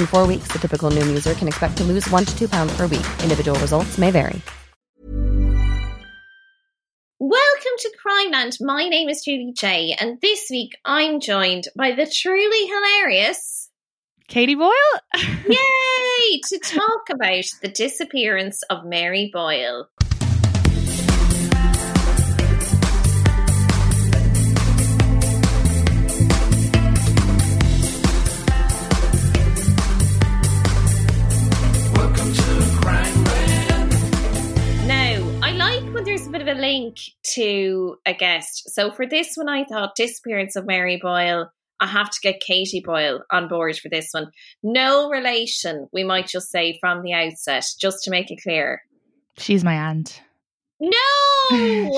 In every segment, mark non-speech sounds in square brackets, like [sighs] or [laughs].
In four weeks, the typical Noom user can expect to lose one to two pounds per week. Individual results may vary. Welcome to Crimeland. My name is Julie J, and this week I'm joined by the truly hilarious Katie Boyle? [laughs] Yay! to talk about the disappearance of Mary Boyle. Link to a guest. So for this one, I thought Disappearance of Mary Boyle. I have to get Katie Boyle on board for this one. No relation, we might just say from the outset, just to make it clear. She's my aunt. No, [laughs]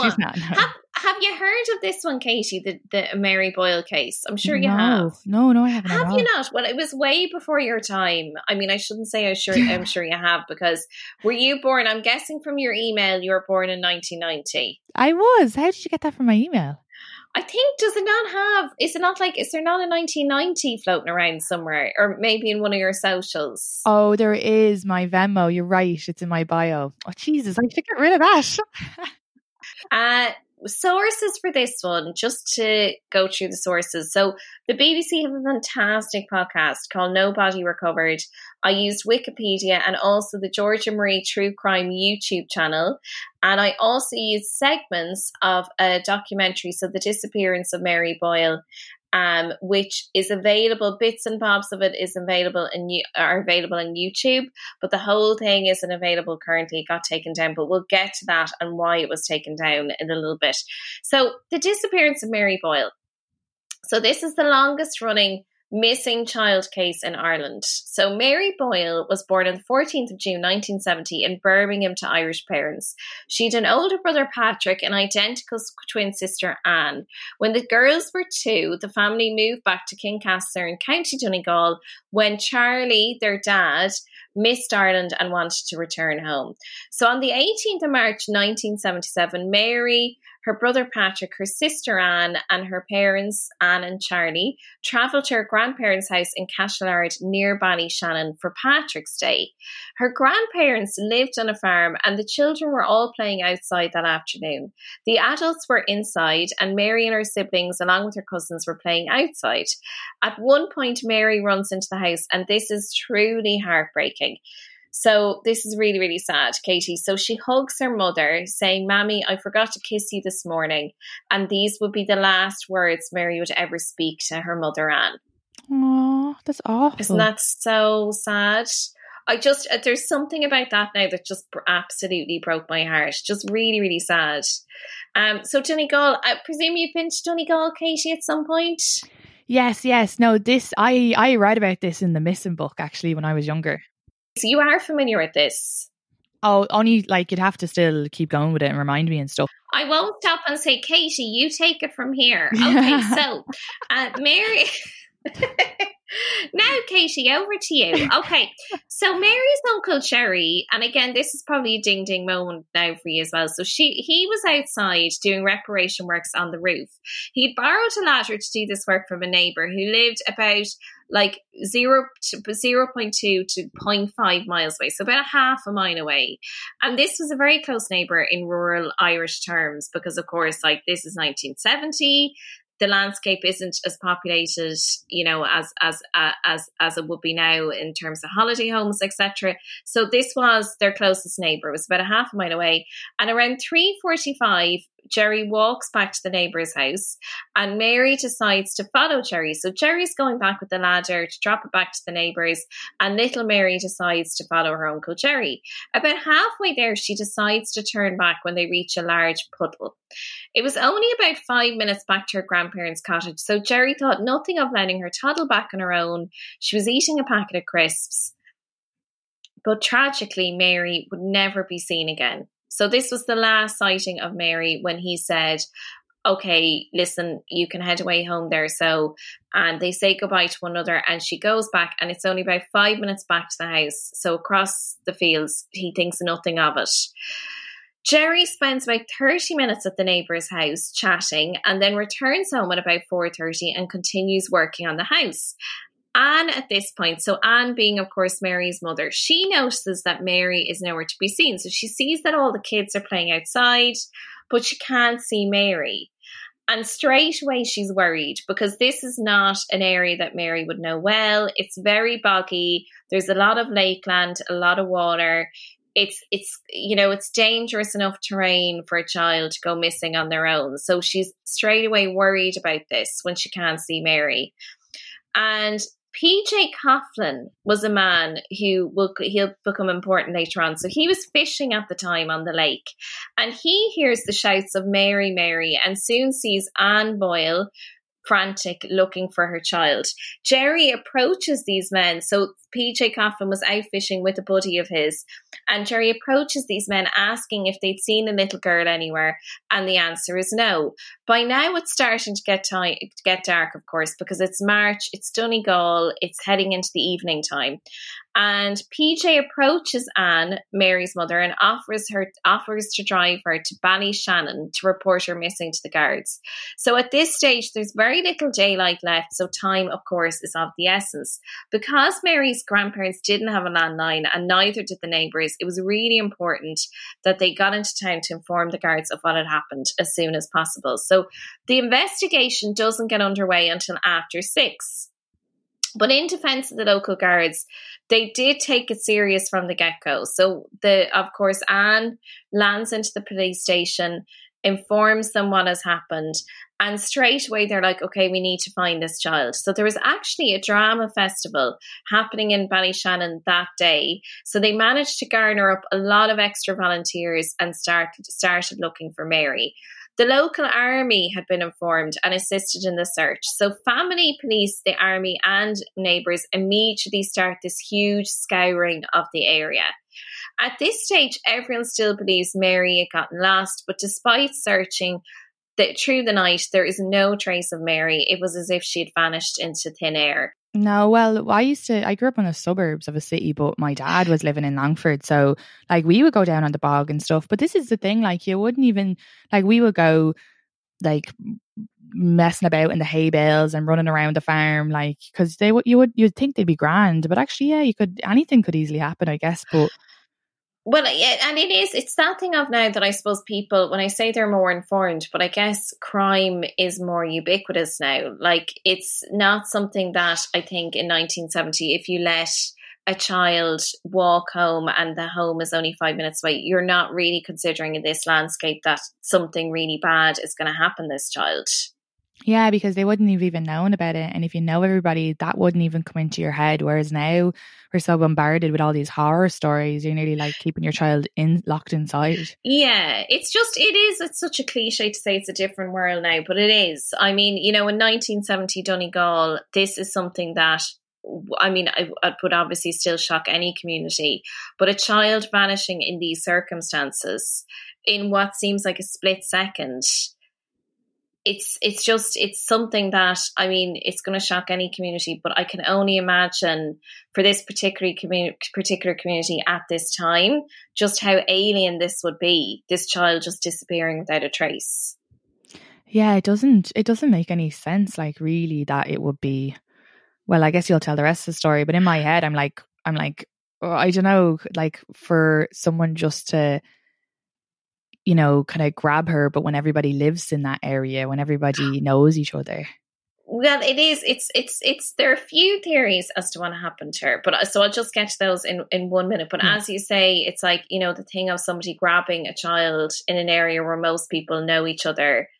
She's not. No. Have, have you heard of this one, Katie? The the Mary Boyle case? I'm sure you no. have. No, no, I haven't. Have you not? Well, it was way before your time. I mean, I shouldn't say I'm sure. I'm [laughs] sure you have because were you born? I'm guessing from your email you were born in 1990. I was. How did you get that from my email? I think does it not have? Is it not like? Is there not a 1990 floating around somewhere, or maybe in one of your socials? Oh, there is my Venmo. You're right. It's in my bio. Oh, Jesus. I should get rid of that. [laughs] Uh, sources for this one, just to go through the sources. So, the BBC have a fantastic podcast called Nobody Recovered. I used Wikipedia and also the Georgia Marie True Crime YouTube channel. And I also used segments of a documentary, so The Disappearance of Mary Boyle. Um, which is available, bits and bobs of it is available you are available on YouTube, but the whole thing isn't available currently. It got taken down, but we'll get to that and why it was taken down in a little bit. So, the disappearance of Mary Boyle. So, this is the longest running missing child case in Ireland. So, Mary Boyle was born on the 14th of June 1970 in Birmingham to Irish parents. She had an older brother, Patrick, and identical twin sister, Anne. When the girls were two, the family moved back to Kincasslagh in County Donegal when Charlie, their dad, missed Ireland and wanted to return home. So on the 18th of March 1977, Mary, her brother Patrick, her sister Anne, and her parents, Anne and Charlie, travelled to her grandparents' house in Cashelard near Ballyshannon for Patrick's Day. Her grandparents lived on a farm and the children were all playing outside that afternoon. The adults were inside and Mary and her siblings, along with her cousins, were playing outside. At one point, Mary runs into the house, and this is truly heartbreaking. So this is really, really sad, Katie. So she hugs her mother, saying, Mammy, I forgot to kiss you this morning. And these would be the last words Mary would ever speak to her mother, Anne. Oh, that's awful. Isn't that so sad? I just, uh, there's something about that now that just absolutely broke my heart. Just really, really sad. Um, so Donegal, I presume you've been to Donegal, Katie, at some point? Yes, yes. No, this I I read about this in the missing book actually when I was younger. So you are familiar with this? Oh, only like you'd have to still keep going with it and remind me and stuff. I won't stop and say, Katie, you take it from here. [laughs] Okay, so uh, Mary. [laughs] now, Katie, over to you. Okay, so Mary's uncle Jerry, and again, this is probably a ding ding moment now for you as well. So she he was outside doing reparation works on the roof. He'd borrowed a ladder to do this work from a neighbor who lived about like 0 to 0.2 to 0.5 miles away, so about a half a mile away. And this was a very close neighbor in rural Irish terms because, of course, like this is 1970 the landscape isn't as populated, you know, as as uh, as as it would be now in terms of holiday homes, etc. So this was their closest neighbor. It was about a half a mile away, and around three forty-five, Jerry walks back to the neighbor's house, and Mary decides to follow Jerry. So Jerry's going back with the ladder to drop it back to the neighbors, and little Mary decides to follow her uncle Jerry. About halfway there, she decides to turn back when they reach a large puddle. It was only about five minutes back to her grandparents' cottage, so Jerry thought nothing of letting her toddle back on her own. She was eating a packet of crisps. But tragically, Mary would never be seen again. So this was the last sighting of Mary when he said, okay, listen, you can head away home there. So, and they say goodbye to one another, and she goes back, and it's only about five minutes back to the house. So, across the fields, he thinks nothing of it. Jerry spends about 30 minutes at the neighbour's house chatting and then returns home at about 4:30 and continues working on the house. Anne at this point, so Anne being, of course, Mary's mother, she notices that Mary is nowhere to be seen. So she sees that all the kids are playing outside, but she can't see Mary. And straight away, she's worried because this is not an area that Mary would know well. It's very boggy. There's a lot of lakeland, a lot of water. It's it's you know it's dangerous enough terrain for a child to go missing on their own. So she's straight away worried about this when she can't see Mary. And PJ Coughlin was a man who will he'll become important later on. So he was fishing at the time on the lake, and he hears the shouts of Mary, Mary, and soon sees Anne Boyle frantic looking for her child. Jerry approaches these men. So PJ Coughlin was out fishing with a buddy of his, and Jerry approaches these men asking if they'd seen a little girl anywhere, and the answer is no. By now, it's starting to get time get dark, of course, because it's March, it's Donegal, it's heading into the evening time, and PJ approaches Anne, Mary's mother, and offers her offers to drive her to Ballyshannon to report her missing to the guards. So at this stage, there's very little daylight left, so time, of course, is of the essence. Because Mary's grandparents didn't have a landline, and neither did the neighbours, it was really important that they got into town to inform the guards of what had happened as soon as possible. So the investigation doesn't get underway until after six. But in defense of the local guards, they did take it serious from the get go. So the of course Anne lands into the police station, informs them what has happened, and straight away they're like, okay, we need to find this child. So there was actually a drama festival happening in Ballyshannon that day. So they managed to garner up a lot of extra volunteers and started started looking for Mary. The local army had been informed and assisted in the search. So, family, police, the army, and neighbours immediately start this huge scouring of the area. At this stage, everyone still believes Mary had gotten lost, but despite searching the, through the night, there is no trace of Mary. It was as if she had vanished into thin air. No, well, I used to, I grew up in the suburbs of a city, but my dad was living in Longford. So, like, we would go down on the bog and stuff. But this is the thing, like, you wouldn't even, like, we would go, like, messing about in the hay bales and running around the farm, like, because they would, you would, you'd think they'd be grand. But actually, yeah, you could, anything could easily happen, I guess. But, well, yeah, and it is, it's that thing of now that I suppose people, when I say they're more informed, but I guess crime is more ubiquitous now. Like, it's not something that I think in 1970, if you let a child walk home and the home is only five minutes away, you're not really considering in this landscape that something really bad is going to happen this child. Yeah, because they wouldn't have even known about it. And if you know everybody, that wouldn't even come into your head. Whereas now we're so bombarded with all these horror stories, you're nearly like keeping your child in locked inside. Yeah, it's just it is it's such a cliche to say it's a different world now, but it is. I mean, you know, in 1970 Donegal, this is something that I mean, I, I would obviously still shock any community, but a child vanishing in these circumstances in what seems like a split second it's it's just it's something that I mean it's going to shock any community, but I can only imagine for this particular community, particular community at this time, just how alien this would be. This child just disappearing without a trace. Yeah, it doesn't it doesn't make any sense. Like really, that it would be. Well, I guess you'll tell the rest of the story, but in my head, I'm like, I'm like, oh, I don't know, like for someone just to you know, kind of grab her, but when everybody lives in that area, when everybody [gasps] knows each other. Well, it is. It's it's it's. There are a few theories as to what happened to her, but uh, so I'll just get to those in in one minute. But as you say, it's like you know the thing of somebody grabbing a child in an area where most people know each other.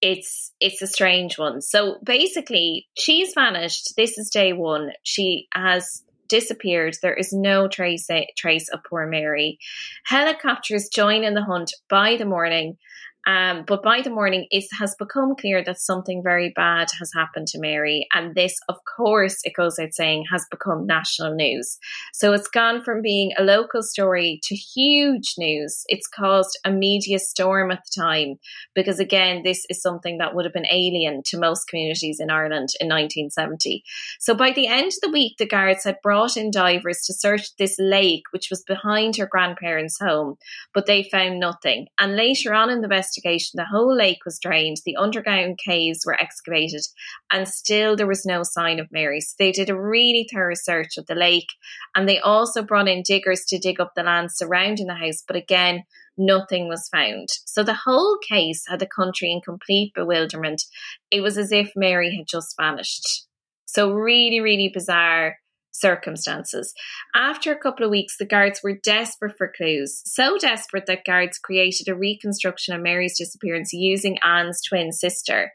It's it's a strange one. So basically, she's vanished. This is day one. She has disappeared. There is no trace trace of poor Mary. Helicopters join in the hunt by the morning. Um, but by the morning, it has become clear that something very bad has happened to Mary. And this, of course, it goes out saying, has become national news. So it's gone from being a local story to huge news. It's caused a media storm at the time because, again, this is something that would have been alien to most communities in Ireland in 1970. So by the end of the week, the guards had brought in divers to search this lake, which was behind her grandparents' home, but they found nothing. And later on in the West investigation, the whole lake was drained, the underground caves were excavated, and still there was no sign of Mary. So they did a really thorough search of the lake, and they also brought in diggers to dig up the land surrounding the house, but again, nothing was found. So the whole case had the country in complete bewilderment. It was as if Mary had just vanished. So, really, really bizarre circumstances. After a couple of weeks, the guards were desperate for clues, so desperate that guards created a reconstruction of Mary's disappearance using Anne's twin sister.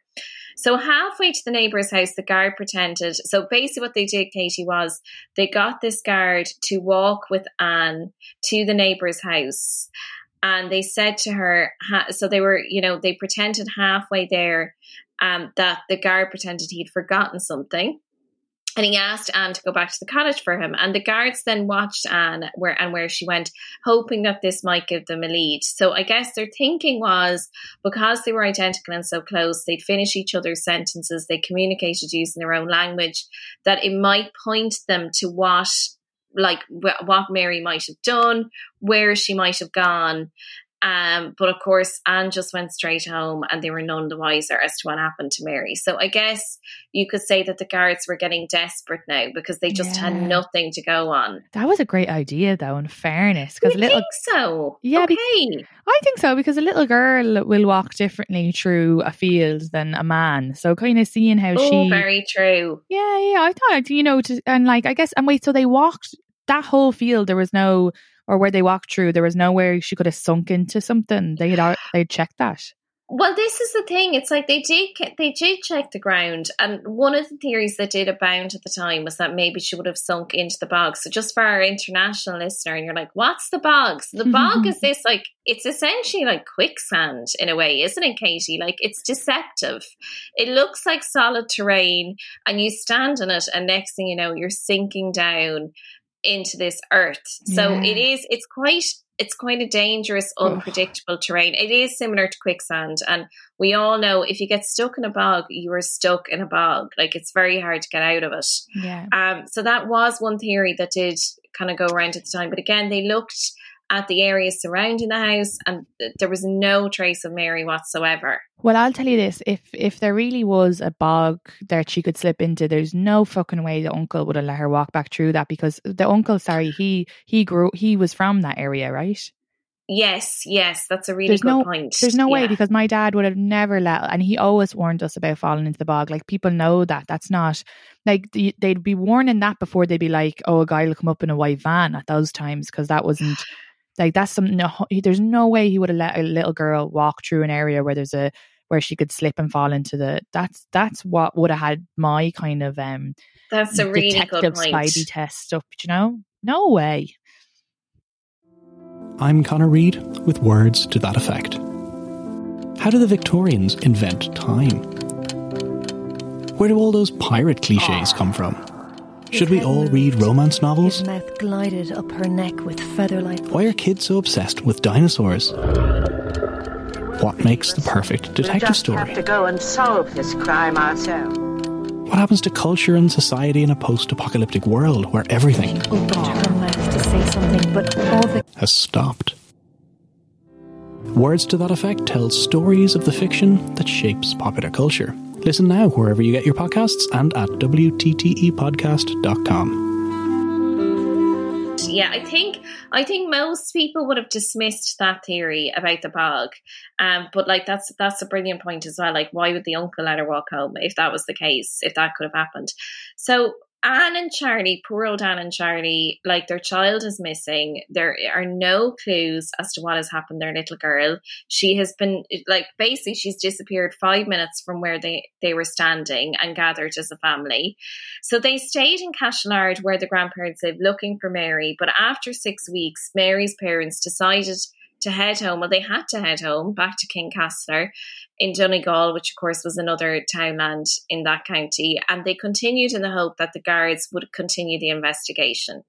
So halfway to the neighbor's house, the guard pretended. So basically, what they did, Katie, was they got this guard to walk with Anne to the neighbor's house, and they said to her, so they were, you know, they pretended halfway there um, that the guard pretended he'd forgotten something and he asked Anne to go back to the cottage for him. And the guards then watched Anne where and where she went, hoping that this might give them a lead. So I guess their thinking was because they were identical and so close, they'd finish each other's sentences, they communicated using their own language, that it might point them to what like what Mary might have done, where she might have gone, um, but of course, Anne just went straight home and they were none the wiser as to what happened to Mary. So I guess you could say that the guards were getting desperate now because they just yeah. had nothing to go on. That was a great idea, though, in fairness. Because little, think so. Yeah, okay. Be- I think so because a little girl will walk differently through a field than a man. So kind of seeing how oh, she. very true. Yeah, yeah. I thought, you know, to, and like, I guess, and wait, so they walked that whole field, there was no or where they walked through, there was nowhere she could have sunk into something. They had they checked that. Well, this is the thing. It's like they did they did check the ground, and one of the theories that did abound at the time was that maybe she would have sunk into the bog. So, just for our international listener, and you're like, "What's the bog?" So the bog is [laughs] this like it's essentially like quicksand in a way, isn't it, Katie? Like it's deceptive. It looks like solid terrain, and you stand in it, and next thing you know, you're sinking down into this earth. So yeah. it is, it's quite, it's quite a dangerous, unpredictable terrain. It is similar to quicksand. And we all know if you get stuck in a bog, you are stuck in a bog. Like it's very hard to get out of it. Yeah. Um, so that was one theory that did kind of go around at the time. But again, they looked at the areas surrounding the house and there was no trace of Mary whatsoever. Well, I'll tell you this: if if there really was a bog that she could slip into, there's no fucking way the uncle would have let her walk back through that because the uncle, sorry, he he grew he was from that area, right? Yes, yes, that's a really there's good no, point. There's no yeah. way because my dad would have never let, and he always warned us about falling into the bog. Like people know that that's not like they'd be warning that before they'd be like, "Oh, a guy will come up in a white van" at those times because that wasn't [sighs] like that's something. No, there's no way he would have let a little girl walk through an area where there's a where she could slip and fall into the. That's that's what would have had my kind of um. That's a really detective good point. Spidey test stuff. You know, no way. I'm Connor Reid with words to that effect. How do the Victorians invent time? Where do all those pirate cliches come from? Should we all read romance novels? His mouth glided up her neck with feather-like. Why are kids so obsessed with dinosaurs? What makes the perfect detective we'll just story? have to go and solve this crime ourselves. What happens to culture and society in a post-apocalyptic world where everything Opened her mouth to say something, but all the has stopped? Words to that effect tell stories of the fiction that shapes popular culture. Listen now wherever you get your podcasts and at WTTEpodcast.com. yeah, I think I think most people would have dismissed that theory about the bog. Um, but like that's that's a brilliant point as well. Like, why would the uncle let her walk home if that was the case? If that could have happened? So Anne and Charlie, poor old Anne and Charlie, like their child is missing. There are no clues as to what has happened their little girl. She has been like basically she's disappeared five minutes from where they, they were standing and gathered as a family. So they stayed in Cashelard where the grandparents live looking for Mary. But after six weeks, Mary's parents decided to head home. Well, they had to head home back to Kincasslagh in Donegal, which of course was another townland in that county. And they continued in the hope that the guards would continue the investigation.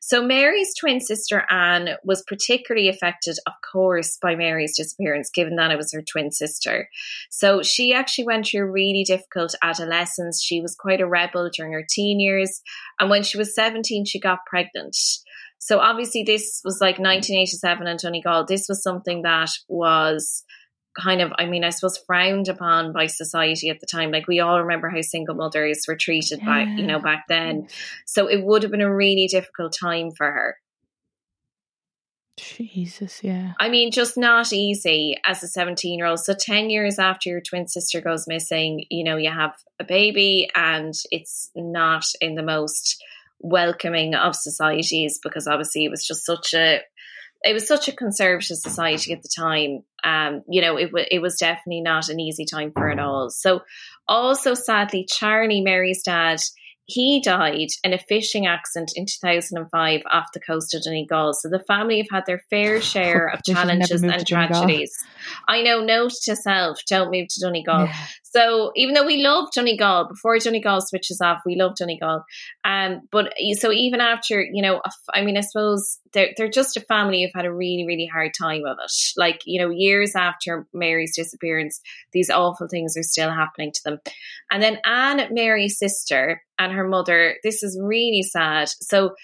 So Mary's twin sister Anne was particularly affected, of course, by Mary's disappearance, given that it was her twin sister. So she actually went through a really difficult adolescence. She was quite a rebel during her teen years. And when she was 17, she got pregnant. So obviously, this was like 1987 in Donegal. This was something that was kind of, I mean, I suppose frowned upon by society at the time. Like we all remember how single mothers were treated by, you know, back then. Mm. So it would have been a really difficult time for her. Jesus, yeah. I mean, just not easy as a 17 year old. So 10 years after your twin sister goes missing, you know, you have a baby and it's not in the most welcoming of societies because obviously it was just such a it was such a conservative society at the time. Um, you know, it, w- it was definitely not an easy time for it all. So, also sadly, Charlie, Mary's dad, he died in a fishing accident in 2005 off the coast of Donegal. So the family have had their fair [laughs] share of They should never challenges and tragedies. Donegal. I know, note to self, don't move to Donegal. Yeah. So even though we love Donegal, before Donegal switches off, we love Donegal. Um, but so even after, you know, I mean, I suppose they're they're just a family who've had a really really hard time of it. Like you know, years after Mary's disappearance, these awful things are still happening to them. And then Anne, Mary's sister, and her mother. This is really sad. So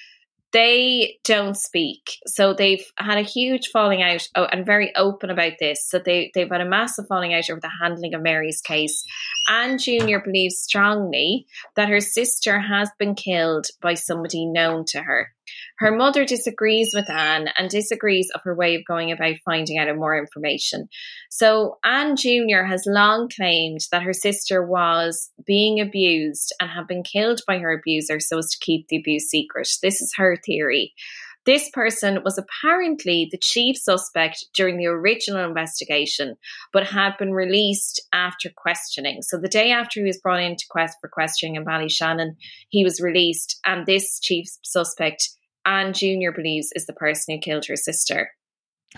they don't speak. So they've had a huge falling out oh, and very open about this. So they, they've had a massive falling out over the handling of Mary's case. Anne Jr. believes strongly that her sister has been killed by somebody known to her. Her mother disagrees with Anne and disagrees of her way of going about finding out more information. So Anne Jr. has long claimed that her sister was being abused and had been killed by her abuser so as to keep the abuse secret. This is her theory. This person was apparently the chief suspect during the original investigation, but had been released after questioning. So the day after he was brought into quest for questioning in Ballyshannon, he was released, and this chief suspect, Anne Jr. believes, is the person who killed her sister.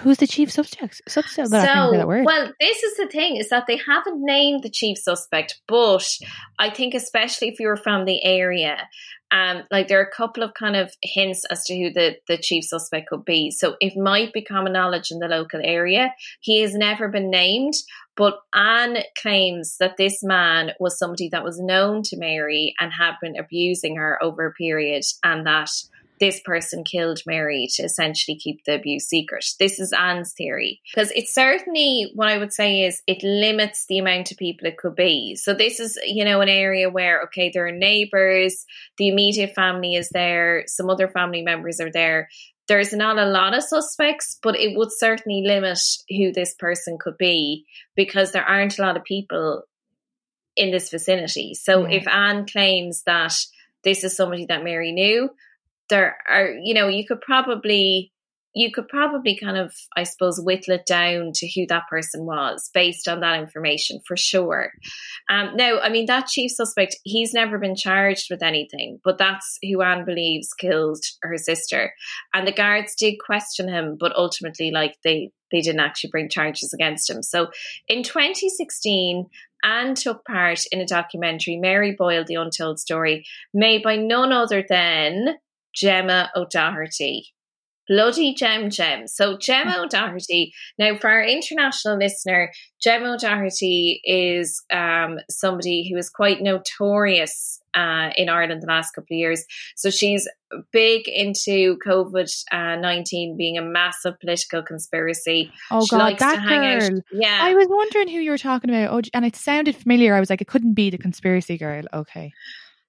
Who's the chief subject? Subject? But I can't that word. well, this is the thing is that they haven't named the chief suspect, but I think especially if you're from the area, um, like there are a couple of kind of hints as to who the the chief suspect could be. So it might be common knowledge in the local area. He has never been named, but Anne claims that this man was somebody that was known to Mary and had been abusing her over a period, and that this person killed Mary to essentially keep the abuse secret. This is Anne's theory. Because it certainly what I would say is it limits the amount of people it could be. So this is, you know, an area where, okay, there are neighbours, the immediate family is there, some other family members are there. There's not a lot of suspects, but it would certainly limit who this person could be because there aren't a lot of people in this vicinity. So Yeah. if Anne claims that this is somebody that Mary knew, there are, you know, you could probably you could probably kind of, I suppose, whittle it down to who that person was based on that information for sure. Um, now, I mean, that chief suspect, he's never been charged with anything, but that's who Anne believes killed her sister. And the guards did question him, but ultimately, like, they, they didn't actually bring charges against him. So in 2016, Anne took part in a documentary, Mary Boyle, The Untold Story, made by none other than Gemma O'Doherty. Bloody Gem Gem. So Gemma Hmm. O'Doherty. Now, for our international listener, Gemma O'Doherty is um, somebody who is quite notorious uh, in Ireland the last couple of years. So she's big into COVID nineteen being a massive political conspiracy. Oh She god, that hang out- girl. Yeah, I was wondering who you were talking about. Oh, and it sounded familiar. I was like, it couldn't be the conspiracy girl. Okay.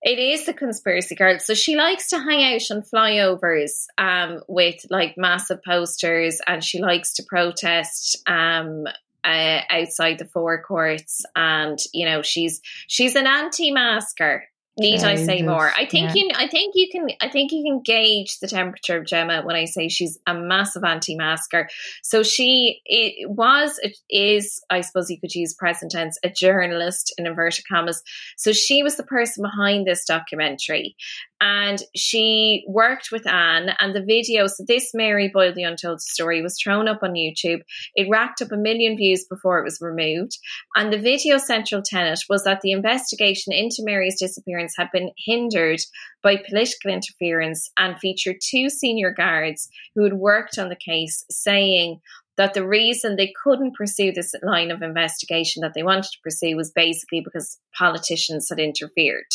It is the conspiracy girl. So she likes to hang out on flyovers um, with like massive posters and she likes to protest um, uh, outside the forecourts. And, you know, she's she's an anti masker. Need I say more? I think yeah. you. I think you can. I think you can gauge the temperature of Gemma when I say she's a massive anti-masker. So she it was, it is, I suppose you could use present tense, a journalist in inverted commas. So she was the person behind this documentary, and she worked with Anne. And the video, so this Mary Boyle, the Untold Story, was thrown up on YouTube. It racked up a million views before it was removed. And the video central tenet was that the investigation into Mary's disappearance had been hindered by political interference and featured two senior guards who had worked on the case saying that the reason they couldn't pursue this line of investigation that they wanted to pursue was basically because politicians had interfered.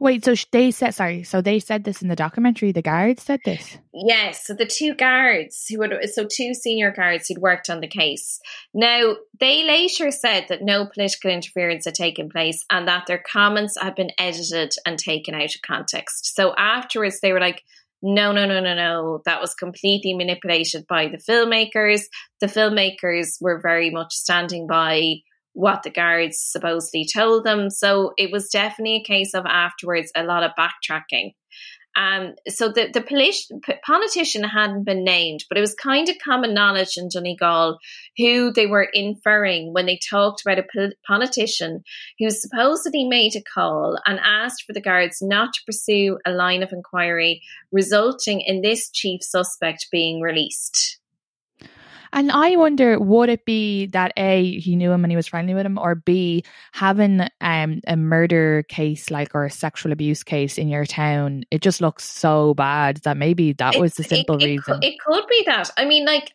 Wait, so they said sorry. So they said this in the documentary. The guards said this. Yes, so the two guards who would, so two senior guards who'd worked on the case. Now they later said that no political interference had taken place and that their comments had been edited and taken out of context. So afterwards they were like, no, no, no, no, no. That was completely manipulated by the filmmakers. The filmmakers were very much standing by what the guards supposedly told them. So it was definitely a case of afterwards a lot of backtracking. Um, so the the polit- politician hadn't been named, but it was kind of common knowledge in Donegal who they were inferring when they talked about a pol- politician who supposedly made a call and asked for the guards not to pursue a line of inquiry, resulting in this chief suspect being released. And I wonder, would it be that A, he knew him and he was friendly with him, or B, having um, a murder case like or a sexual abuse case in your town, it just looks so bad that maybe that was the simple it, it reason. Could, it could be that. I mean, like,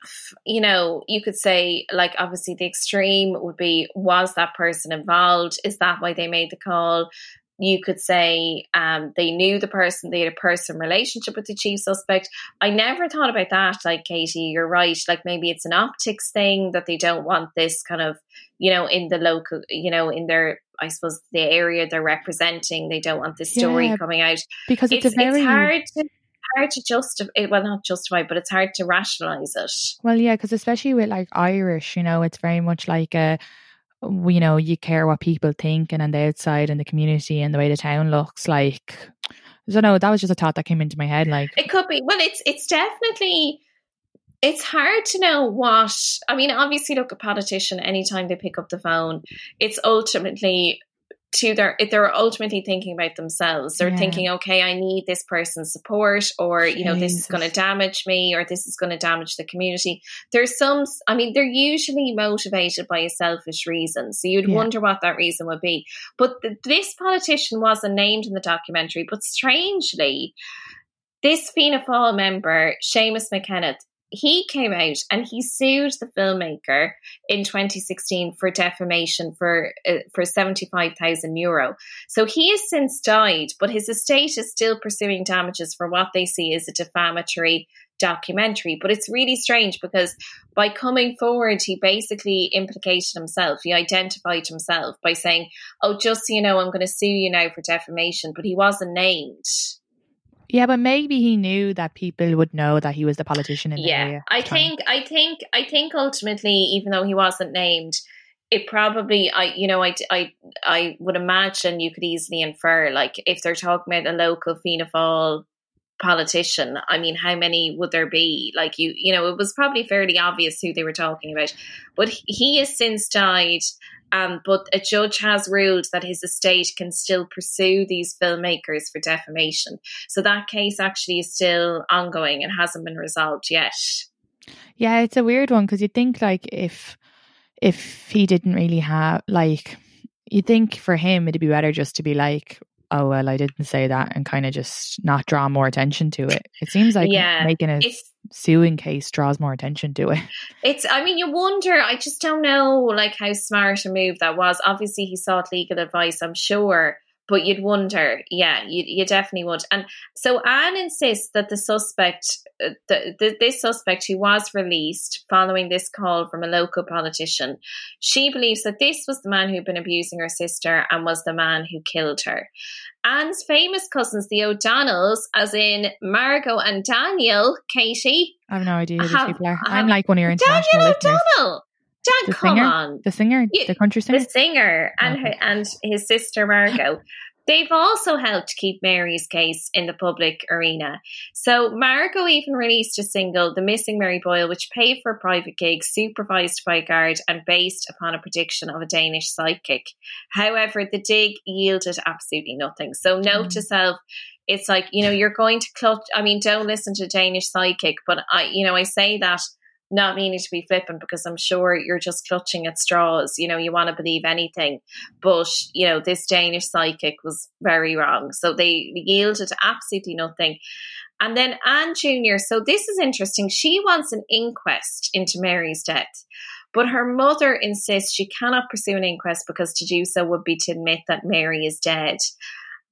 you know, you could say, like, obviously the extreme would be was that person involved? Is that why they made the call? You could say um, they knew the person, they had a person relationship with the chief suspect. I never thought about that. Like, Katie, you're right. Like, maybe it's an optics thing that they don't want this kind of, you know, in the local, you know, in their, I suppose, the area they're representing. They don't want this story Yeah, coming out because it's, a very hard to hard to justify well not justify but it's hard to rationalize it Well, yeah, because especially with like Irish, you know, it's very much like a, you know, you care what people think and on the outside and the community and the way the town looks. Like, don't know. That was just a thought that came into my head. Like, it could be well it's it's definitely it's hard to know what i mean obviously look a politician anytime they pick up the phone it's ultimately to their if they're ultimately thinking about themselves they're Yeah. thinking okay i need this person's support or you know this is going to damage me or this is going to damage the community there's some i mean they're usually motivated by a selfish reason so you'd Yeah. wonder what that reason would be but th- this politician wasn't named in the documentary but strangely this Fianna Fáil member, Seamus McKenna, he came out and he sued the filmmaker in 2016 for defamation for uh, for 75,000 euro. So he has since died, but his estate is still pursuing damages for what they see as a defamatory documentary. But it's really strange because by coming forward, he basically implicated himself. He identified himself by saying, "Oh, just so you know, I'm going to sue you now for defamation," but he wasn't named. Yeah, but maybe he knew that people would know that he was the politician in the yeah area. i the think i think i think ultimately even though he wasn't named it probably i you know i i i would imagine you could easily infer like if they're talking about a local Fianna Fáil politician. I mean, how many would there be? Like you, you know, it was probably fairly obvious who they were talking about. But he has since died. Um, but a judge has ruled that his estate can still pursue these filmmakers for defamation. So that case actually is still ongoing and hasn't been resolved yet. Yeah, it's a weird one because you think like if if he didn't really have like you think for him it'd be better just to be like oh well i didn't say that and kind of just not draw more attention to it it seems like Yeah, making a it's- suing case draws more attention to it It's, I mean, you wonder, I just don't know, like, how smart a move that was. Obviously, he sought legal advice, I'm sure, but you'd wonder, yeah, you, you definitely would. And so Anne insists that the suspect, uh, the, the, this suspect who was released following this call from a local politician, she believes that this was the man who'd been abusing her sister and was the man who killed her. Anne's famous cousins, the O'Donnells, as in Margo and Daniel, Katie, i have no idea who these people are i'm like one of your international Daniel listeners O'Donnell. Dan, the come singer on. the singer Yeah, the country singer The singer and her, and his sister Margo. They've also helped keep Mary's case in the public arena. So Margo even released a single, The Missing Mary Boyle, which paid for a private gig, supervised by a guard and based upon a prediction of a Danish psychic. However, the dig yielded absolutely nothing. So note to mm. self, it's like, you know, you're going to clutch I mean, don't listen to Danish psychic, but I you know, I say that not meaning to be flippant because I'm sure you're just clutching at straws. You know, you want to believe anything. But, you know, this Danish psychic was very wrong. So they yielded absolutely nothing. And then Anne Jr., so this is interesting. She wants an inquest into Mary's death. But her mother insists she cannot pursue an inquest because to do so would be to admit that Mary is dead.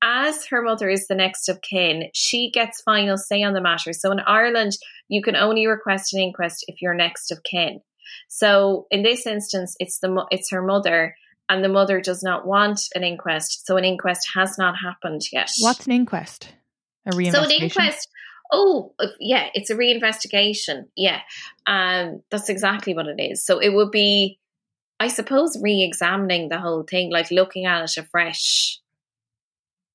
As her mother is the next of kin, she gets final say on the matter. So in Ireland, you can only request an inquest if you're next of kin. So in this instance, it's the it's her mother, and the mother does not want an inquest. So an inquest has not happened yet. what's an inquest a re- So an inquest. Oh, yeah, it's a reinvestigation. Yeah, um, that's exactly what it is. So it would be, I suppose, re-examining the whole thing, like looking at it afresh.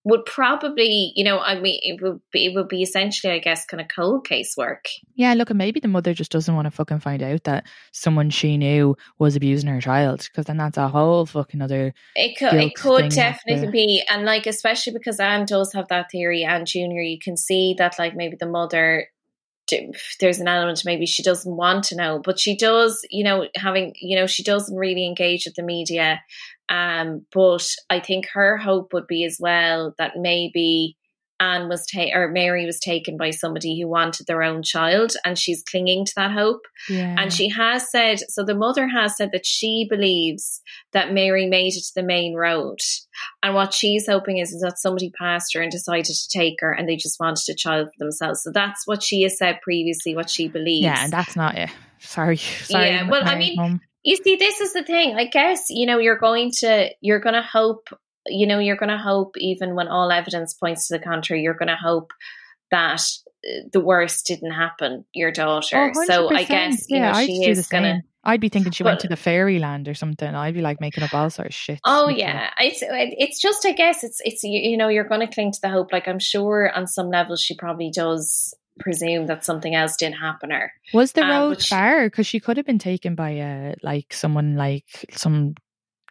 Would probably, you know, I mean, it would be, it would be essentially, I guess, kind of cold case work. Yeah, look, and maybe the mother just doesn't want to fucking find out that someone she knew was abusing her child, because then that's a whole fucking other. It could, it could definitely after. be, and like especially because Anne does have that theory, Anne Junior, you can see that like maybe the mother, there's an element maybe she doesn't want to know, but she does, you know, having, you know, she doesn't really engage with the media. Um, but I think her hope would be as well that maybe Anne was ta- or Mary was taken by somebody who wanted their own child, and she's clinging to that hope. Yeah. And she has said, so the mother has said that she believes that Mary made it to the main road. And what she's hoping is, is that somebody passed her and decided to take her and they just wanted a child for themselves. So that's what she has said previously, what she believes. Yeah, and that's not it. Sorry. [laughs] Sorry. Yeah, well, I mean, mum. You see, this is the thing. I guess, you know, you're going to, you're going to hope, you know, you're going to hope, even when all evidence points to the contrary, you're going to hope that uh, the worst didn't happen, your daughter. Oh, so I 100%. guess, you yeah, know, I'd she is going to. I'd be thinking she went to the fairyland or something. I'd be like making up all sorts of shit. Oh yeah, it's it's just I guess it's it's you you know you're going to cling to the hope. Like I'm sure on some level she probably does presume that something else didn't happen her. Was the Um, road she- far? Because she could have been taken by a like someone like some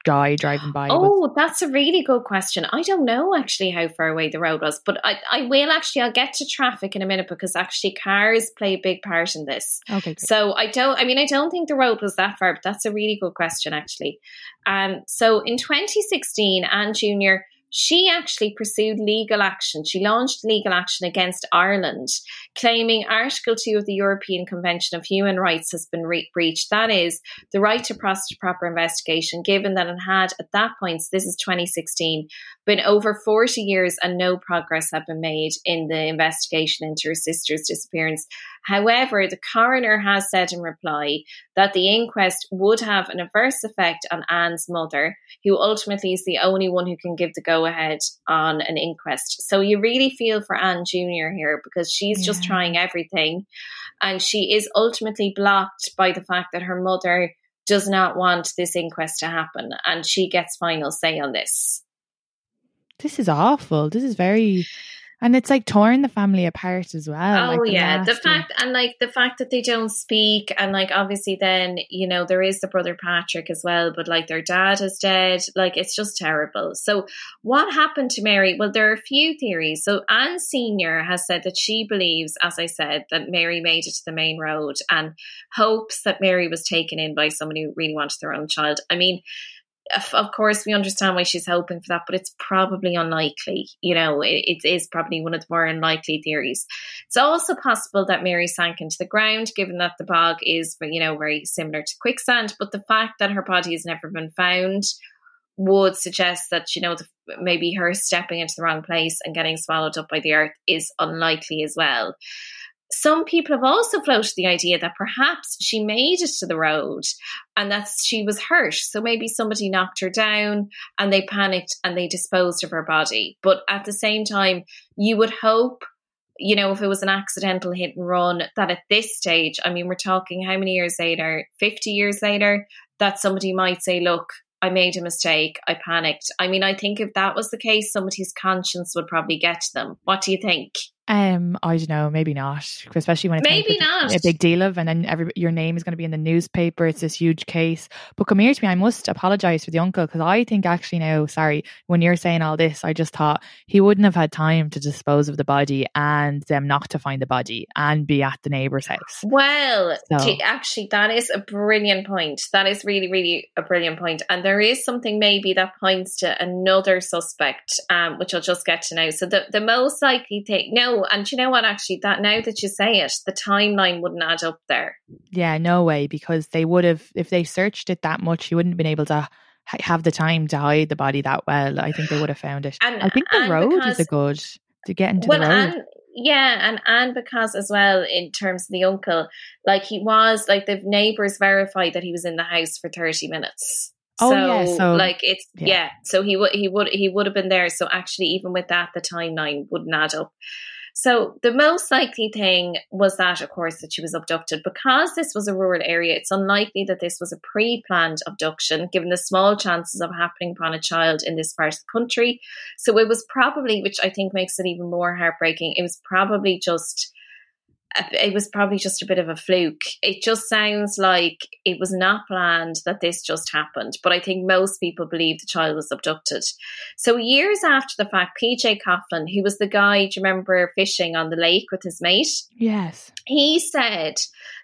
guy driving by. with- Oh, that's a really good question. I don't know actually how far away the road was, but I, I will actually. I'll get to traffic in a minute because actually cars play a big part in this. okay, great. So I don't. I mean, I don't think the road was that far, but that's a really good question actually. Um, so in 2016, Anne Junior. She actually pursued legal action. She launched legal action against Ireland, claiming Article 2 of the European Convention of Human Rights has been re- breached. That is, the right to proper investigation, given that it had, at that point, this is 2016, been over 40 years and no progress had been made in the investigation into her sister's disappearance. However, the coroner has said in reply that the inquest would have an adverse effect on Anne's mother, who ultimately is the only one who can give the go ahead on an inquest. So you really feel for Anne Jr. here because she's just trying everything and she is ultimately blocked by the fact that her mother does not want this inquest to happen and she gets final say on this. this is awful. This is very. And it's like torn the family apart as well. Oh like yeah, the fact and like the fact that they don't speak and like obviously then you know there is the brother Patrick as well, but like their dad is dead. Like it's just terrible. So what happened to Mary? Well, there are a few theories. So Anne Senior has said that she believes, as I said, that Mary made it to the main road and hopes that Mary was taken in by someone who really wanted their own child. I mean of course, we understand why she's hoping for that, but it's probably unlikely. You know, it, it is probably one of the more unlikely theories. It's also possible that Mary sank into the ground, given that the bog is, you know, very similar to quicksand. But the fact that her body has never been found would suggest that, you know, the, maybe her stepping into the wrong place and getting swallowed up by the earth is unlikely as well. Some people have also floated the idea that perhaps she made it to the road and that she was hurt. So maybe somebody knocked her down and they panicked and they disposed of her body. But at the same time, you would hope you know, if it was an accidental hit and run, that at this stage, I mean, we're talking how many years later, 50 years later, that somebody might say, look, I made a mistake. I panicked. I mean, I think if that was the case, somebody's conscience would probably get to them. What do you think? Um, I don't know, maybe not, especially when it's maybe not a big deal of, and then every your name is going to be in the newspaper. It's this huge case. But come here to me. I must apologise for the uncle because I think actually now, sorry, when you're saying all this, I just thought he wouldn't have had time to dispose of the body and them not to find the body and be at the neighbour's house. Well, So- gee, actually, that is a brilliant point. That is really, really a brilliant point. And there is something maybe that points to another suspect, um, which I'll just get to now. So the the most likely thing, no, and you know what? Actually, that now that you say it, the timeline wouldn't add up there. Yeah, no way, because they would have, if they searched it that much, you wouldn't have been able to have the time to hide the body that well. I think they would have found it. And- I think the road is a good to get into well, the road. and yeah, and and because as well in terms of the uncle, like he was like the neighbors verified that he was in the house for thirty minutes. Oh, so, yeah, so- like it's yeah. yeah. so he would he would he would have been there. So actually, even with that, the timeline wouldn't add up. So the most likely thing was that, of course, that she was abducted. Because this was a rural area, it's unlikely that this was a pre-planned abduction, given the small chances of happening upon a child in this part of the country. So it was probably, which I think makes it even more heartbreaking, it was probably just it was probably just a bit of a fluke. It just sounds like it was not planned that this just happened. But I think most people believe the child was abducted. So years after the fact, PJ Coughlin, who was the guy, do you remember fishing on the lake with his mate? yes. he said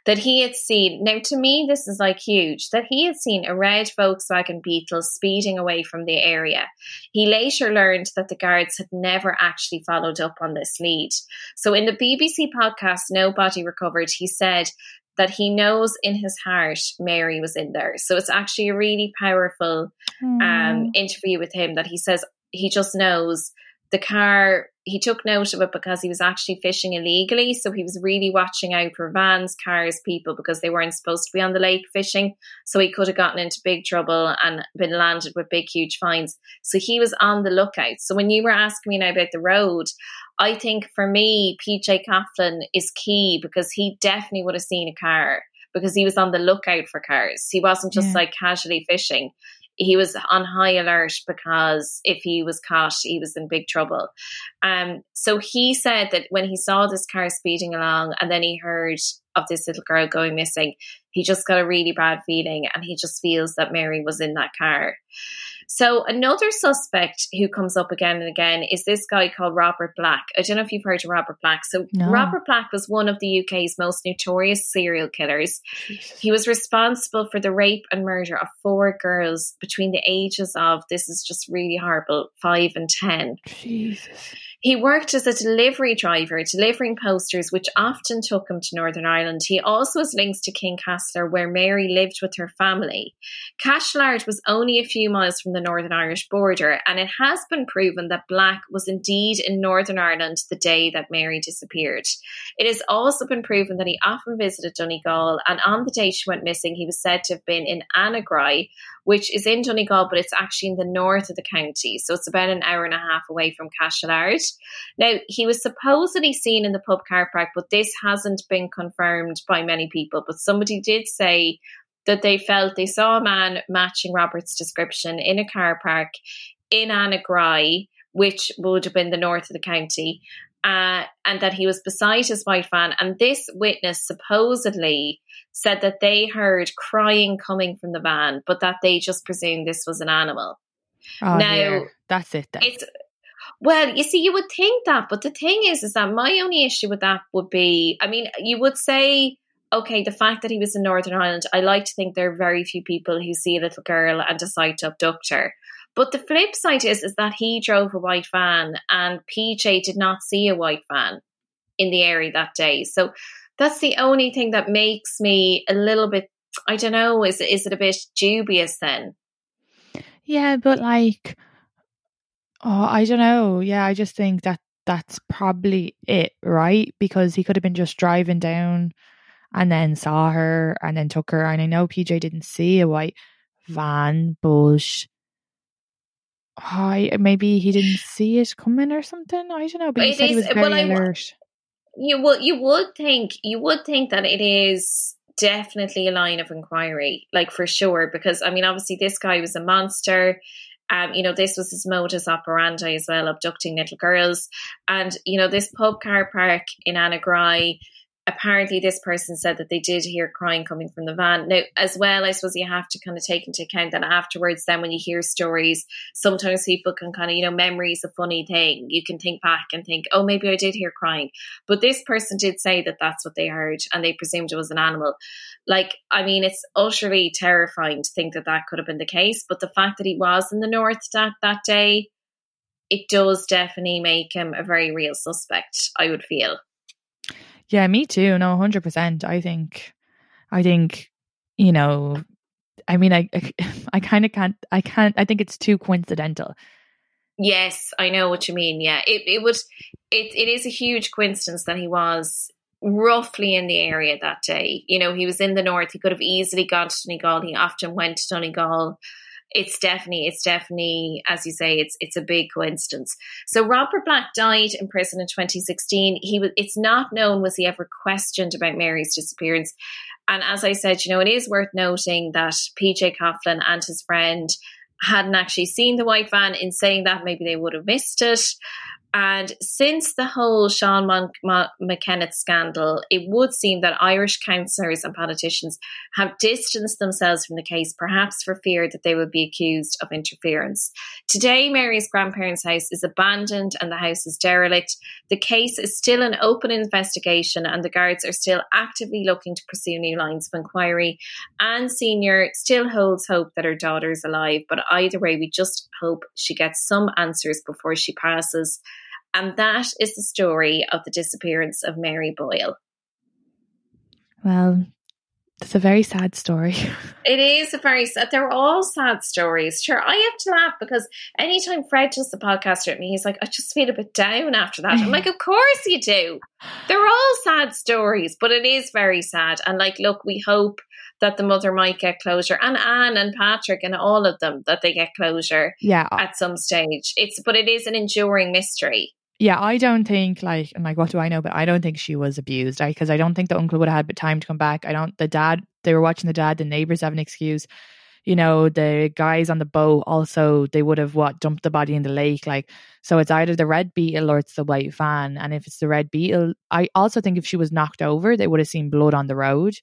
that he had seen now to me this is like huge that he had seen a red volkswagen beetle speeding away from the area. He later learned that the guards had never actually followed up on this lead. So in the bbc podcast nobody recovered he said that he knows in his heart mary was in there. So it's actually a really powerful um, interview with him that he says he just knows the car he took note of it because he was actually fishing illegally. So he was really watching out for vans cars people because they weren't supposed to be on the lake fishing. So he could have gotten into big trouble and been landed with big huge fines. So he was on the lookout. So when you were asking me now about the road i think for me pj Coughlin is key because he definitely would have seen a car because he was on the lookout for cars. He wasn't just Yeah. like casually fishing he was on high alert because if he was caught, he was in big trouble. Um, so he said that when he saw this car speeding along and then he heard of this little girl going missing, he just got a really bad feeling and he just feels that Mary was in that car. So another suspect who comes up again and again is this guy called Robert Black. I don't know if you've heard of Robert Black. So No. Robert Black was one of the UK's most notorious serial killers. He was responsible for the rape and murder of four girls between the ages of this is just really horrible, five and ten. Jesus. He worked as a delivery driver, delivering posters, which often took him to Northern Ireland. He also has links to Kincasslagh, where Mary lived with her family. Cashelard was only a few miles from the Northern Irish border, and it has been proven that Black was indeed in Northern Ireland the day that Mary disappeared. It has also been proven that he often visited Donegal, and on the day she went missing, he was said to have been in Annagry, which is in Donegal, but it's actually in the north of the county. So it's about an hour and a half away from Cashelard. Now, he was supposedly seen in the pub car park, but this hasn't been confirmed by many people. But somebody did say that they felt they saw a man matching Robert's description in a car park in Annagry, which would have been the north of the county. uh, and that he was beside his white van. And this witness supposedly said that they heard crying coming from the van, but that they just presumed this was an animal. Oh, now yeah. that's it. Then. it's well, you see, you would think that, but the thing is, is that my only issue with that would be, I mean, you would say, okay, the fact that he was in Northern Ireland, I like to think there are very few people who see a little girl and decide to abduct her. But the flip side is, is that he drove a white van and PJ did not see a white van in the area that day. So that's the only thing that makes me a little bit, I don't know, is, is it a bit dubious then? Yeah, but like, oh, I don't know. Yeah, I just think that that's probably it, right? Because he could have been just driving down and then saw her and then took her. And I know PJ didn't see a white van, but I maybe he didn't [sighs] see it coming or something. I don't know, but he It said he was very well, I- alert. You would you would think you would think that it is definitely a line of inquiry, like for sure, because I mean, obviously this guy was a monster. Um, you know, this was his modus operandi as well, abducting little girls. And, you know, this pub car park in Annagry, apparently this person said that they did hear crying coming from the van. Now, as well, I suppose you have to kind of take into account that afterwards, then when you hear stories, sometimes people can kind of, you know, memory is a funny thing. You can think back and think, oh, maybe I did hear crying. But this person did say that that's what they heard and they presumed it was an animal. Like, I mean, it's utterly terrifying to think that that could have been the case. But the fact that he was in the north that, that day, it does definitely make him a very real suspect, I would feel. Yeah, me too. No, hundred percent. I think, I think, you know, I mean, I, I, [laughs] I kind of can't. I can't. I think it's too coincidental. Yes, I know what you mean. Yeah, it it would it it is a huge coincidence that he was roughly in the area that day. You know, he was in the north. He could have easily gone to Donegal. He often went to Donegal. It's definitely, it's definitely, as you say, it's it's a big coincidence. So Robert Black died in prison in 2016. He was. It's not known was he ever questioned about Mary's disappearance. And as I said, you know, it is worth noting that PJ Coughlin and his friend hadn't actually seen the white van. In saying that, maybe they would have missed it. And since the whole Sean Mon- Mon- McKenna scandal, it would seem that Irish councillors and politicians have distanced themselves from the case, perhaps for fear that they would be accused of interference. Today, Mary's grandparents' house is abandoned and the house is derelict. The case is still an open investigation, and the guards are still actively looking to pursue new lines of inquiry. Anne Senior still holds hope that her daughter is alive, but either way, we just hope she gets some answers before she passes. And that is the story of the disappearance of Mary Boyle. Well, it's a very sad story. [laughs] It is a very sad. They're all sad stories. Sure, I have to laugh because anytime Fred does the podcast with me, he's like, "I just feel a bit down after that." I'm like, "Of course you do." They're all sad stories, but it is very sad. And like, look, we hope that the mother might get closure, and Anne and Patrick and all of them that they get closure yeah, at some stage. It's but it is an enduring mystery. Yeah. I don't think like, and like, what do I know? But I don't think she was abused. I because I don't think the uncle would have had time to come back. I don't. The dad, they were watching the dad. The neighbors have an excuse. You know, the guys on the boat also they would have what dumped the body in the lake. Like, so it's either the red beetle or it's the white van. And if it's the red beetle, I also think if she was knocked over, they would have seen blood on the road.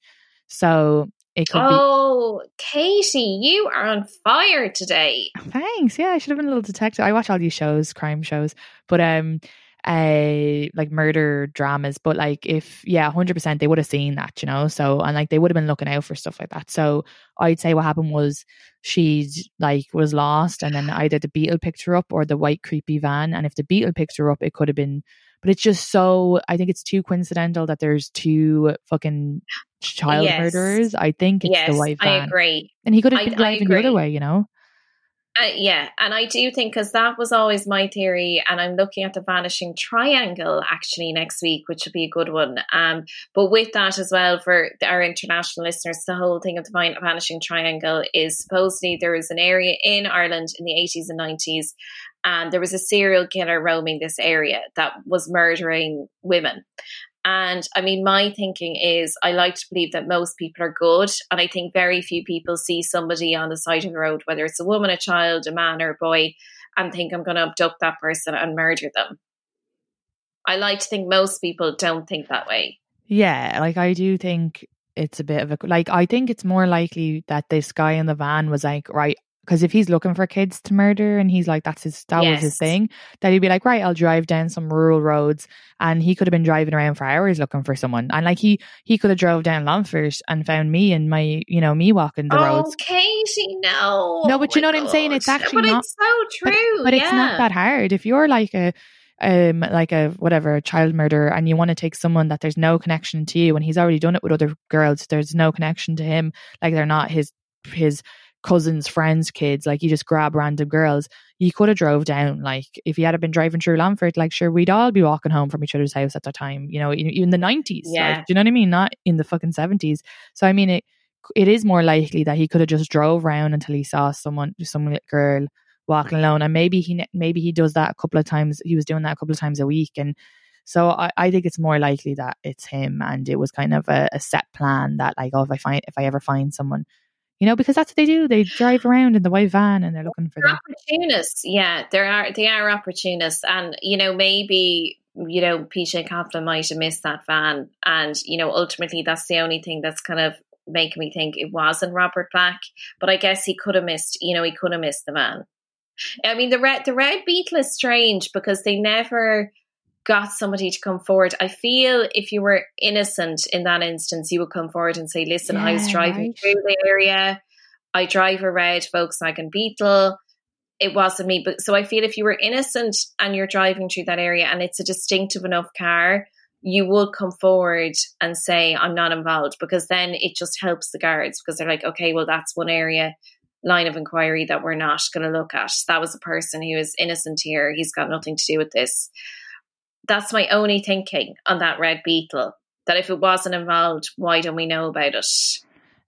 So it could be. Oh, Katie, you are on fire today. Thanks. Yeah, I should have been a little detective. I watch all these shows, crime shows, but um, uh, like murder dramas. But like, if yeah, hundred percent, they would have seen that, you know. So and like they would have been looking out for stuff like that. So I'd say what happened was she like was lost, and then either the beetle picked her up or the white creepy van. And if the beetle picked her up, it could have been. But it's just so. I think it's too coincidental that there's two fucking child Yes. murderers. I think it's yes, the white van, I agree. and he could have I- been I driving the other way, you know. Uh, yeah, and I do think because that was always my theory, and I'm looking at the vanishing triangle actually next week, which would be a good one. Um, but with that as well for our international listeners, the whole thing of the vanishing triangle is supposedly there was an area in Ireland in the 80s and 90s, and there was a serial killer roaming this area that was murdering women. And I mean, my thinking is I like to believe that most people are good. And I think very few people see somebody on the side of the road, whether it's a woman, a child, a man, or a boy, and think I'm going to abduct that person and murder them. I like to think most people don't think that way. Yeah, like I do think it's a bit of a like I think it's more likely that this guy in the van was like, right, because if he's looking for kids to murder and he's like that's his that was his thing, that he'd be like, right, I'll drive down some rural roads and he could have been driving around for hours looking for someone. And like he he could have drove down Longford and found me and my you know, me walking the oh, roads. Katie, no. No, but Oh you know what I'm saying? It's actually but not- it's so But- true. But, it's not that hard. If you're like a um like a whatever a child murderer and you want to take someone that there's no connection to you and he's already done it with other girls there's no connection to him like they're not his his cousins friends kids like you just grab random girls. You could have drove down like if you had been driving through Longford, like sure we'd all be walking home from each other's house at the time you know in, in the 90s Yeah. like, do you know what I mean? Not in the fucking 70s so I mean it it is more likely that he could have just drove around until he saw someone some girl walking alone and maybe he maybe he does that a couple of times he was doing that a couple of times a week and so I, I think it's more likely that it's him and it was kind of a, a set plan that like oh if I find if I ever find someone you know because that's what they do they drive around in the white van and they're looking for They're opportunists. Yeah, there are they are opportunists, and you know maybe you know PJ Coughlin might have missed that van, and you know ultimately that's the only thing that's kind of making me think it wasn't Robert Black. But I guess he could have missed. You know, he could have missed the van. I mean, the red the red beetle is strange because they never got somebody to come forward. I feel if you were innocent in that instance, you would come forward and say, "Listen, I was driving right. through the area. I drive a red Volkswagen Beetle. It wasn't me." But so I feel if you were innocent and you're driving through that area and it's a distinctive enough car, you would come forward and say, "I'm not involved," because then it just helps the guards because they're like, "Okay, well, that's one area." line of inquiry that we're not going to look at. That was a person who is innocent here. He's got nothing to do with this. That's my only thinking on that red beetle. That if it wasn't involved, why don't we know about it?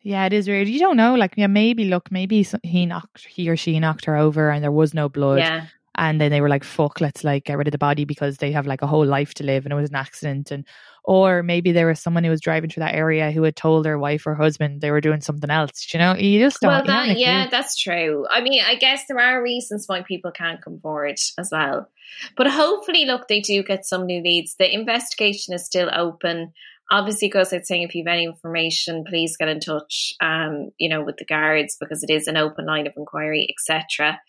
yeah it is weird you don't know like yeah maybe look maybe he knocked he or she knocked her over and there was no blood Yeah, and then they were like fuck let's like get rid of the body because they have like a whole life to live and it was an accident and or maybe there was someone who was driving through that area who had told their wife or husband they were doing something else you know you just don't well, you haven't that yeah, clue. that's true. I mean, I guess there are reasons why people can't come forward as well. But hopefully, look, they do get some new leads. The investigation is still open. Obviously, it goes out saying if you have any information, please get in touch. Um, you know, with the guards because it is an open line of inquiry, etc.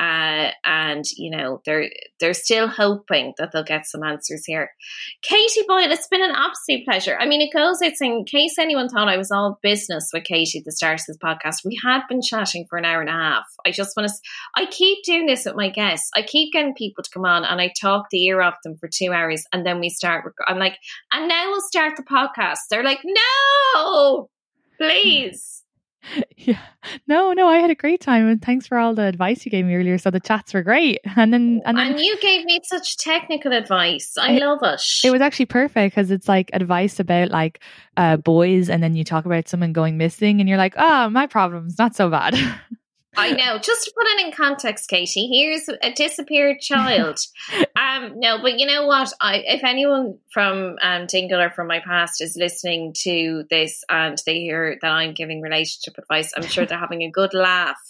Uh, and you know they're they're still hoping that they'll get some answers here. Katie Boyle, it's been an absolute pleasure. I mean, it goes It's in case anyone thought I was all business with Katie at the start of this podcast, we had been chatting for an hour and a half. I just want to, I keep doing this with my guests. I keep getting people to come on and I talk the ear off them for two hours and then we start, I'm like, and now we'll start the podcast. They're like, no, please. [laughs] yeah no no i had a great time and thanks for all the advice you gave me earlier so the chats were great [laughs] and then and then And you gave me such technical advice. I It- love it. it was actually perfect because it's like advice about like uh boys and then you talk about someone going missing and you're like oh my problem's not so bad [laughs] I know. Just to put it in context, Katie, here's a disappeared child. [laughs] um, no, but you know what? I, if anyone from um, Dingle or from my past is listening to this and they hear that I'm giving relationship advice, I'm sure they're having a good laugh.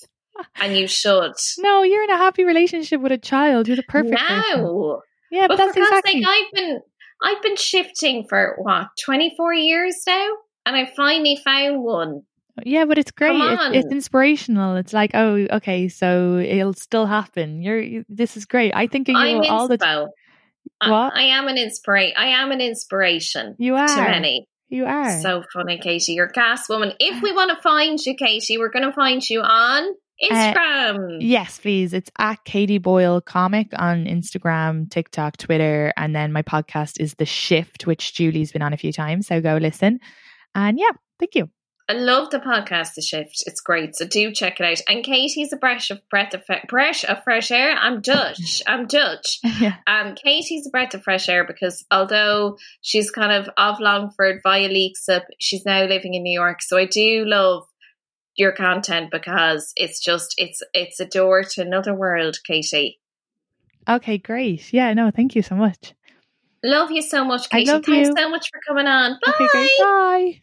And you should. no you're in a happy relationship with a child you're the perfect person. yeah but, But, that's exactly sake, I've been I've been shifting for what twenty four years now, and I finally found one. Yeah, but it's great. It's, it's inspirational. It's like, oh, okay, so it'll still happen. You're, this is great. I think of you I'm all the time. inspo. I- What? I, am an inspira- I am an inspiration You are. to many. You are. So funny, Katie. You're a gas woman. If we want to find you, Katie, we're going to find you on uh, Instagram. yes, please. It's at Katie Boyle Comic on Instagram, TikTok, Twitter, and then my podcast is The Shift, which Julie's been on a few times. So go listen. And yeah, thank you. I love the podcast, The Shift. It's great. So do check it out. And Katie's a breath of breath of breath of fresh air. I'm Dutch. [laughs] I'm Dutch. yeah. Um, Katie's a breath of fresh air because although she's kind of of Longford via Leixlip, she's now living in New York. So I do love your content because it's just it's it's a door to another world, Katie. Okay, great. Yeah, no, thank you so much. Love you so much, Katie. Thanks you. so much for coming on. Bye. Okay. Bye.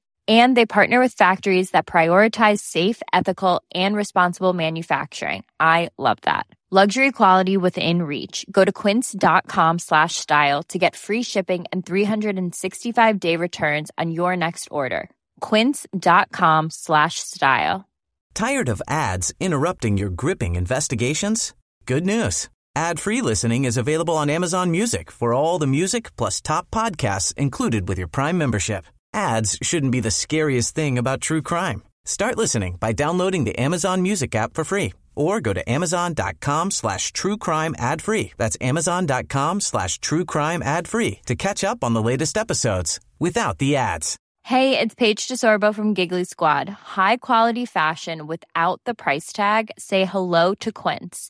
And they partner with factories that prioritize safe, ethical, and responsible manufacturing. I love that. Luxury quality within reach. Go to quince.com slash style to get free shipping and 365 day returns on your next order. Quince.com slash style. Tired of ads interrupting your gripping investigations? Good news. Ad-free listening is available on Amazon Music for all the music plus top podcasts included with your Prime membership. Ads shouldn't be the scariest thing about true crime. Start listening by downloading the Amazon Music app for free or go to amazon.com slash true crime ad free. That's amazon.com slash true crime ad free to catch up on the latest episodes without the ads. Hey, it's Paige DeSorbo from Giggly Squad. High quality fashion without the price tag. Say hello to Quince.